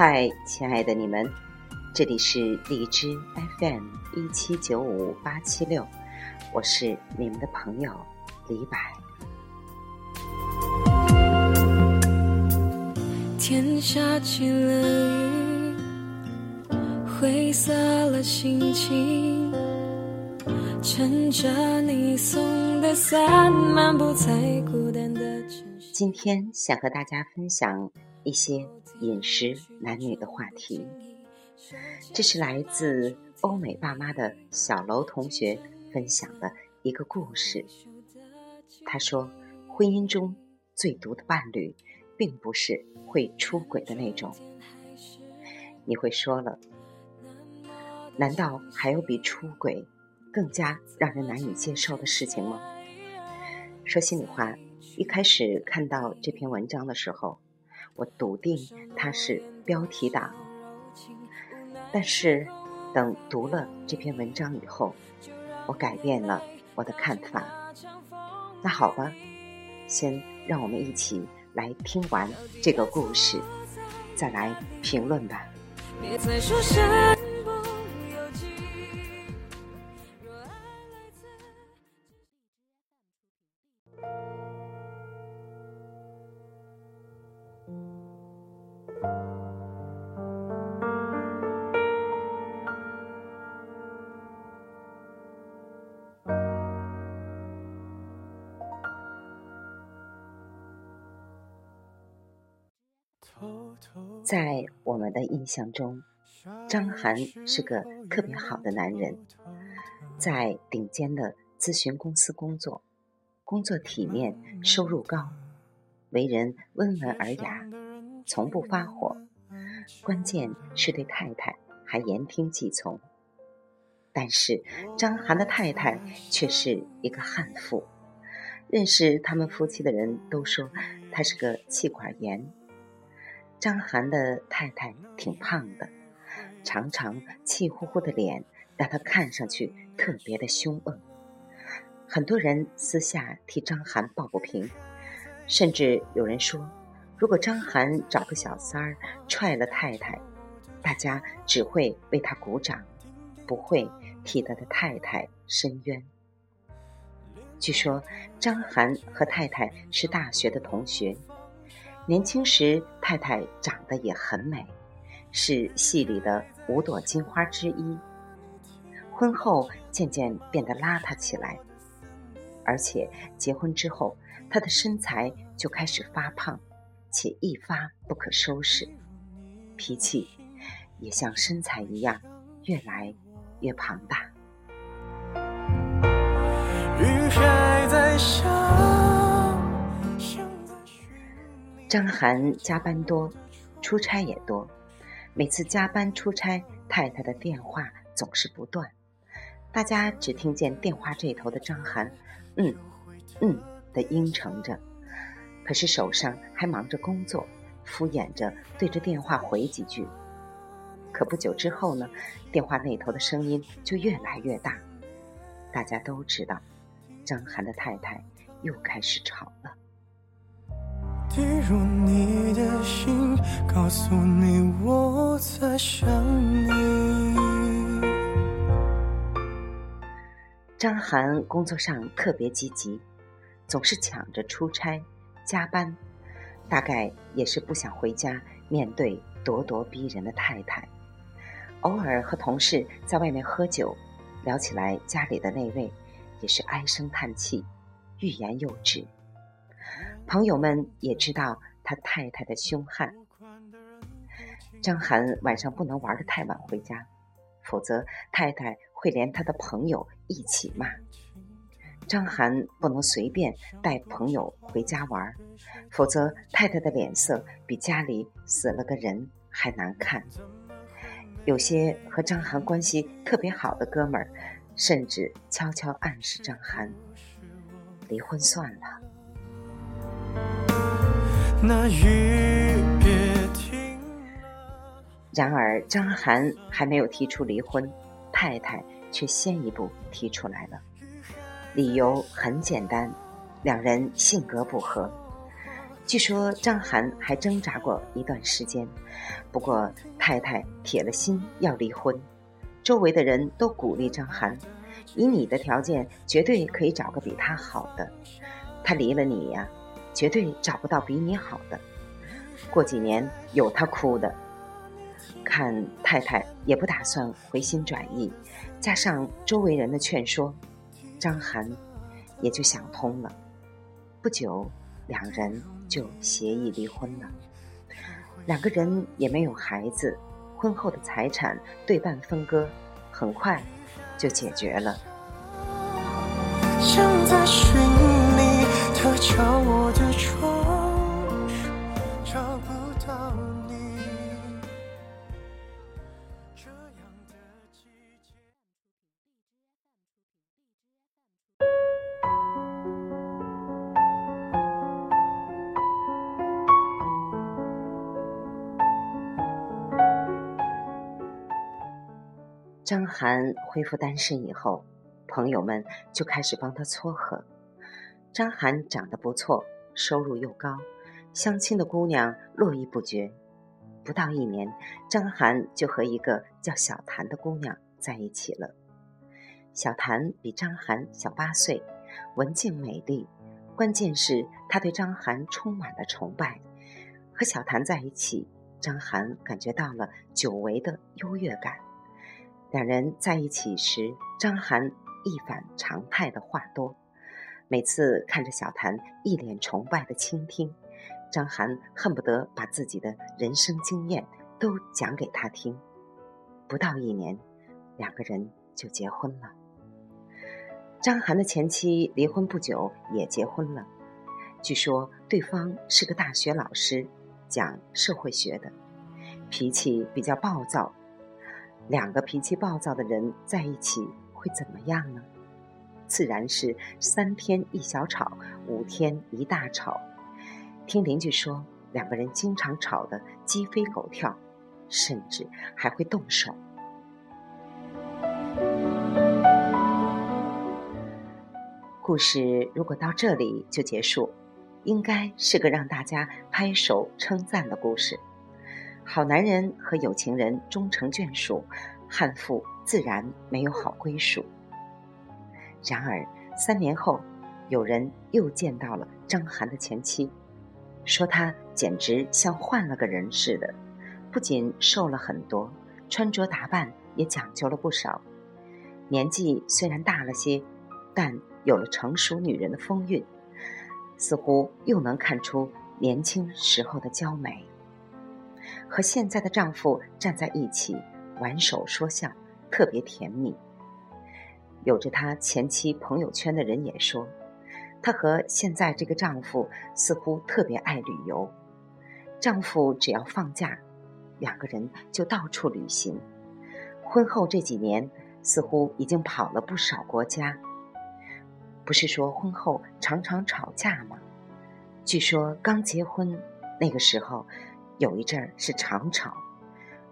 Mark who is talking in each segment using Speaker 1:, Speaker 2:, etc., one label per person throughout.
Speaker 1: 嗨，亲爱的你们，这里是荔枝 FM 一七九五八七六，我是你们的朋友李柏。
Speaker 2: 天下起了雨，灰色了心情，撑着你送的伞，漫步在孤单的城市。
Speaker 1: 今天想和大家分享。一些饮食男女的话题，这是来自欧美爸妈的小楼同学分享的一个故事。他说，婚姻中最毒的伴侣，并不是会出轨的那种。你会说了，难道还有比出轨更加让人难以接受的事情吗？说心里话，一开始看到这篇文章的时候。我笃定它是标题党，但是等读了这篇文章以后，我改变了我的看法。那好吧，先让我们一起来听完这个故事，再来评论吧。在我们的印象中，张涵是个特别好的男人，在顶尖的咨询公司工作，工作体面，收入高，为人温文尔雅，从不发火，关键是对太太还言听计从。但是张涵的太太却是一个悍妇，认识他们夫妻的人都说他是个气管炎。张涵的太太挺胖的，常常气呼呼的脸让她看上去特别的凶恶。很多人私下替张涵抱不平，甚至有人说，如果张涵找个小三儿踹了太太，大家只会为他鼓掌，不会替他的太太伸冤。据说张涵和太太是大学的同学。年轻时，太太长得也很美，是戏里的五朵金花之一。婚后渐渐变得邋遢起来，而且结婚之后，她的身材就开始发胖，且一发不可收拾，脾气也像身材一样越来越庞大。雨还在下。张涵加班多，出差也多，每次加班出差，太太的电话总是不断，大家只听见电话这头的张涵“嗯，嗯”的应承着，可是手上还忙着工作，敷衍着对着电话回几句。可不久之后呢，电话那头的声音就越来越大，大家都知道，张涵的太太又开始吵了。滴入你的心，告诉你我在想你。张涵工作上特别积极，总是抢着出差加班，大概也是不想回家面对咄咄逼人的太太。偶尔和同事在外面喝酒，聊起来家里的那位，也是唉声叹气，欲言又止。朋友们也知道他太太的凶悍。张涵晚上不能玩的太晚回家，否则太太会连他的朋友一起骂。张涵不能随便带朋友回家玩，否则太太的脸色比家里死了个人还难看。有些和张涵关系特别好的哥们儿，甚至悄悄暗示张涵离婚算了。那雨然而张涵还没有提出离婚，太太却先一步提出来了。理由很简单，两人性格不合。据说张涵还挣扎过一段时间，不过太太铁了心要离婚。周围的人都鼓励张涵：“以你的条件，绝对可以找个比他好的。他离了你呀，绝对找不到比你好的。过几年有他哭的。”看太太也不打算回心转意，加上周围人的劝说，张涵也就想通了。不久，两人。就协议离婚了，两个人也没有孩子，婚后的财产对半分割，很快就解决了。
Speaker 2: 他敲我的窗，找不到你。这样的季节，
Speaker 1: 张涵恢复单身以后，朋友们就开始帮他撮合。张涵长得不错，收入又高，相亲的姑娘络绎不绝。不到一年，张涵就和一个叫小谭的姑娘在一起了。小谭比张涵小八岁，文静美丽，关键是她对张涵充满了崇拜。和小谭在一起，张涵感觉到了久违的优越感。两人在一起时，张涵一反常态的话多。每次看着小谭一脸崇拜的倾听，张涵恨不得把自己的人生经验都讲给他听。不到一年，两个人就结婚了。张涵的前妻离婚不久也结婚了，据说对方是个大学老师，讲社会学的，脾气比较暴躁。两个脾气暴躁的人在一起会怎么样呢？自然是三天一小吵，五天一大吵。听邻居说，两个人经常吵得鸡飞狗跳，甚至还会动手。故事如果到这里就结束，应该是个让大家拍手称赞的故事。好男人和有情人终成眷属，悍妇自然没有好归属。然而三年后，有人又见到了张涵的前妻，说她简直像换了个人似的，不仅瘦了很多，穿着打扮也讲究了不少。年纪虽然大了些，但有了成熟女人的风韵，似乎又能看出年轻时候的娇美。和现在的丈夫站在一起挽手说笑，特别甜蜜。有着她前妻朋友圈的人也说，她和现在这个丈夫似乎特别爱旅游。丈夫只要放假，两个人就到处旅行。婚后这几年，似乎已经跑了不少国家。不是说婚后常常吵架吗？据说刚结婚那个时候。有一阵儿是常吵，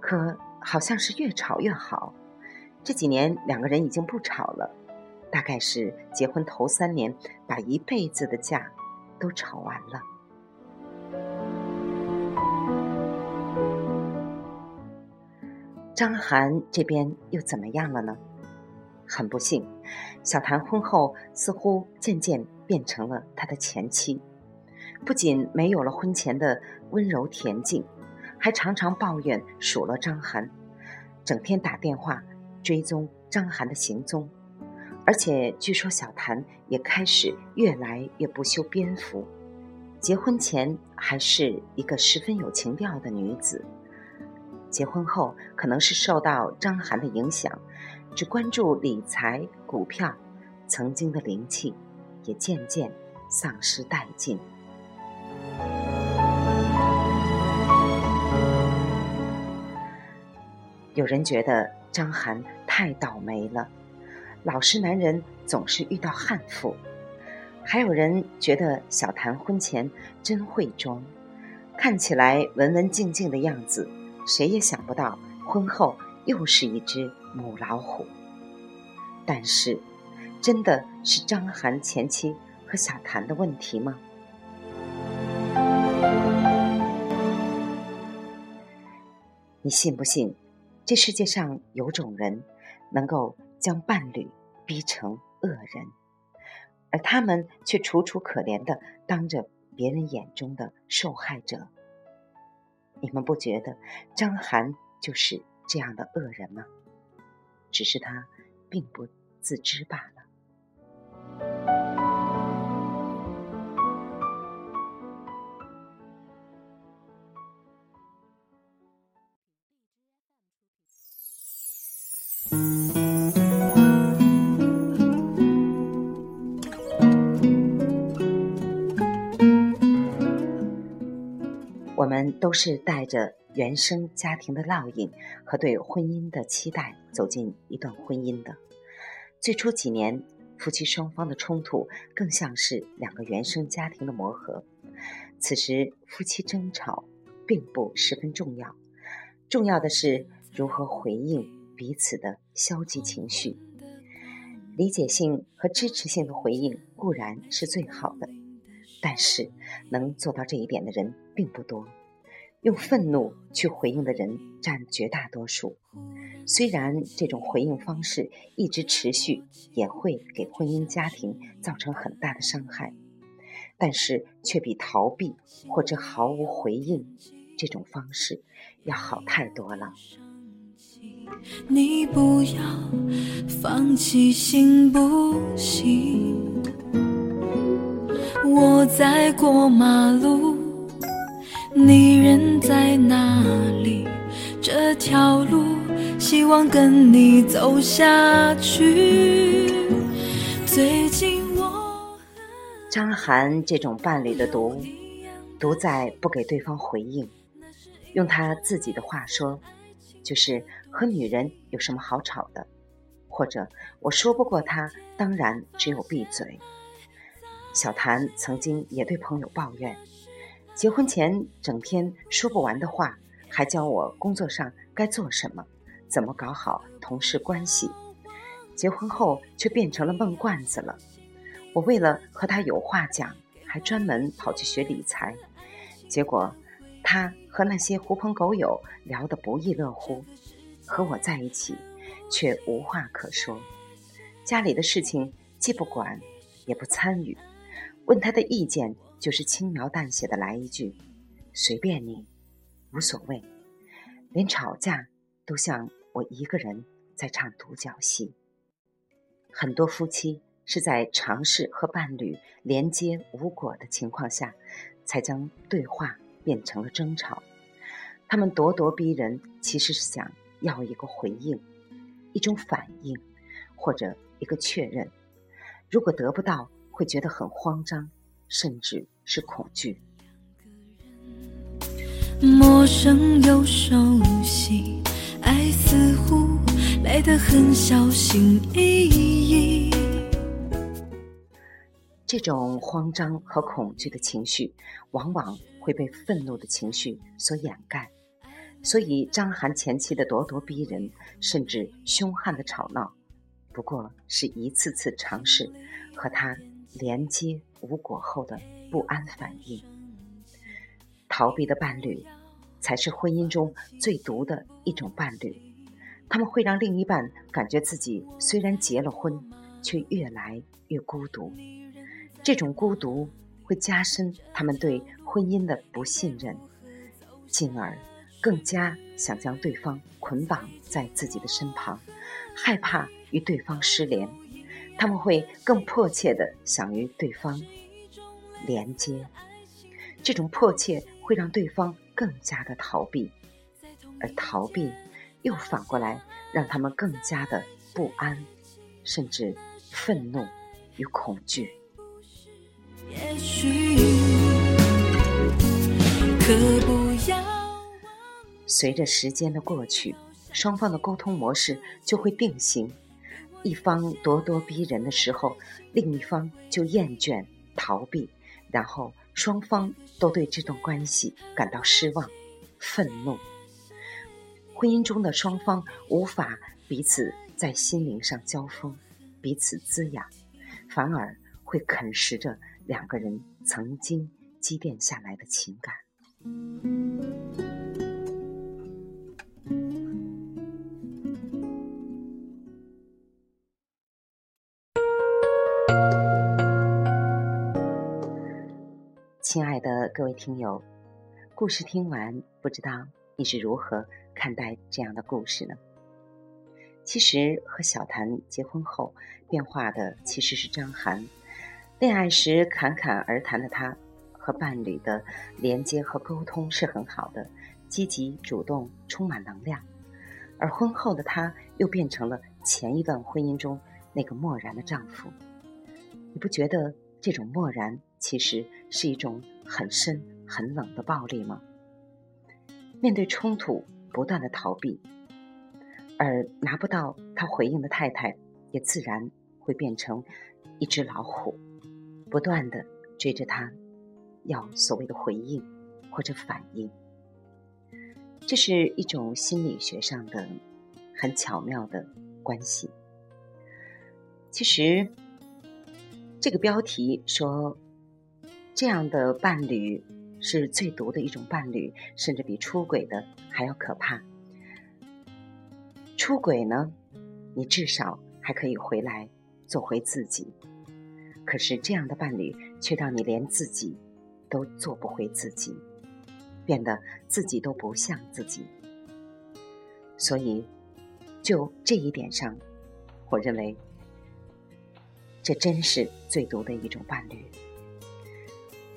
Speaker 1: 可好像是越吵越好。这几年两个人已经不吵了，大概是结婚头三年把一辈子的架都吵完了。张涵这边又怎么样了呢？很不幸，小谭婚后似乎渐渐变成了他的前妻。不仅没有了婚前的温柔恬静，还常常抱怨数落张涵，整天打电话追踪张涵的行踪，而且据说小谭也开始越来越不修边幅。结婚前还是一个十分有情调的女子，结婚后可能是受到张涵的影响，只关注理财、股票，曾经的灵气也渐渐丧失殆尽。有人觉得张涵太倒霉了，老实男人总是遇到悍妇；还有人觉得小谭婚前真会装，看起来文文静静的样子，谁也想不到婚后又是一只母老虎。但是，真的是张涵前妻和小谭的问题吗？你信不信，这世界上有种人能够将伴侣逼成恶人，而他们却楚楚可怜的当着别人眼中的受害者？你们不觉得张涵就是这样的恶人吗？只是他并不自知罢了。都是带着原生家庭的烙印和对婚姻的期待走进一段婚姻的。最初几年，夫妻双方的冲突更像是两个原生家庭的磨合。此时，夫妻争吵并不十分重要，重要的是如何回应彼此的消极情绪。理解性和支持性的回应固然是最好的。但是，能做到这一点的人并不多。用愤怒去回应的人占绝大多数。虽然这种回应方式一直持续，也会给婚姻家庭造成很大的伤害，但是却比逃避或者毫无回应这种方式要好太多了。你不要放弃，行不行？我在过马路，你人在哪里？这条路希望跟你走下去。最近我张涵这种伴侣的毒，毒在不给对方回应。用他自己的话说，就是和女人有什么好吵的？或者我说不过他，当然只有闭嘴。小谭曾经也对朋友抱怨，结婚前整天说不完的话，还教我工作上该做什么，怎么搞好同事关系。结婚后却变成了闷罐子了。我为了和他有话讲，还专门跑去学理财，结果他和那些狐朋狗友聊得不亦乐乎，和我在一起却无话可说。家里的事情既不管，也不参与。问他的意见，就是轻描淡写的来一句：“随便你，无所谓。”连吵架都像我一个人在唱独角戏。很多夫妻是在尝试和伴侣连接无果的情况下，才将对话变成了争吵。他们咄咄逼人，其实是想要一个回应，一种反应，或者一个确认。如果得不到，会觉得很慌张，甚至是恐惧。陌生又熟悉，爱似乎来得很小心翼翼。这种慌张和恐惧的情绪，往往会被愤怒的情绪所掩盖。所以，张涵前期的咄咄逼人，甚至凶悍的吵闹，不过是一次次尝试和他。连接无果后的不安反应，逃避的伴侣才是婚姻中最毒的一种伴侣。他们会让另一半感觉自己虽然结了婚，却越来越孤独。这种孤独会加深他们对婚姻的不信任，进而更加想将对方捆绑在自己的身旁，害怕与对方失联。他们会更迫切的想与对方连接，这种迫切会让对方更加的逃避，而逃避又反过来让他们更加的不安，甚至愤怒与恐惧。随着时间的过去，双方的沟通模式就会定型。一方咄咄逼人的时候，另一方就厌倦、逃避，然后双方都对这段关系感到失望、愤怒。婚姻中的双方无法彼此在心灵上交锋，彼此滋养，反而会啃食着两个人曾经积淀下来的情感。各位听友，故事听完，不知道你是如何看待这样的故事呢？其实和小谭结婚后变化的其实是张涵。恋爱时侃侃而谈的他，和伴侣的连接和沟通是很好的，积极主动，充满能量。而婚后的他，又变成了前一段婚姻中那个漠然的丈夫。你不觉得这种漠然？其实是一种很深、很冷的暴力吗？面对冲突，不断的逃避，而拿不到他回应的太太，也自然会变成一只老虎，不断的追着他，要所谓的回应或者反应。这是一种心理学上的很巧妙的关系。其实，这个标题说。这样的伴侣是最毒的一种伴侣，甚至比出轨的还要可怕。出轨呢，你至少还可以回来做回自己；可是这样的伴侣却让你连自己都做不回自己，变得自己都不像自己。所以，就这一点上，我认为这真是最毒的一种伴侣。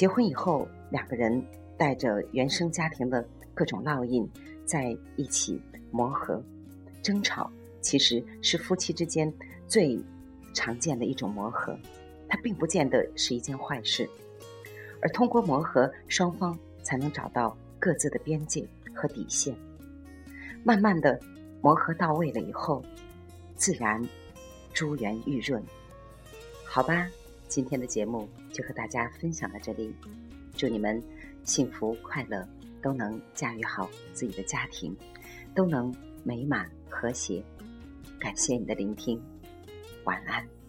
Speaker 1: 结婚以后，两个人带着原生家庭的各种烙印在一起磨合、争吵，其实是夫妻之间最常见的一种磨合。它并不见得是一件坏事，而通过磨合，双方才能找到各自的边界和底线。慢慢的磨合到位了以后，自然珠圆玉润，好吧。今天的节目就和大家分享到这里，祝你们幸福快乐，都能驾驭好自己的家庭，都能美满和谐。感谢你的聆听，晚安。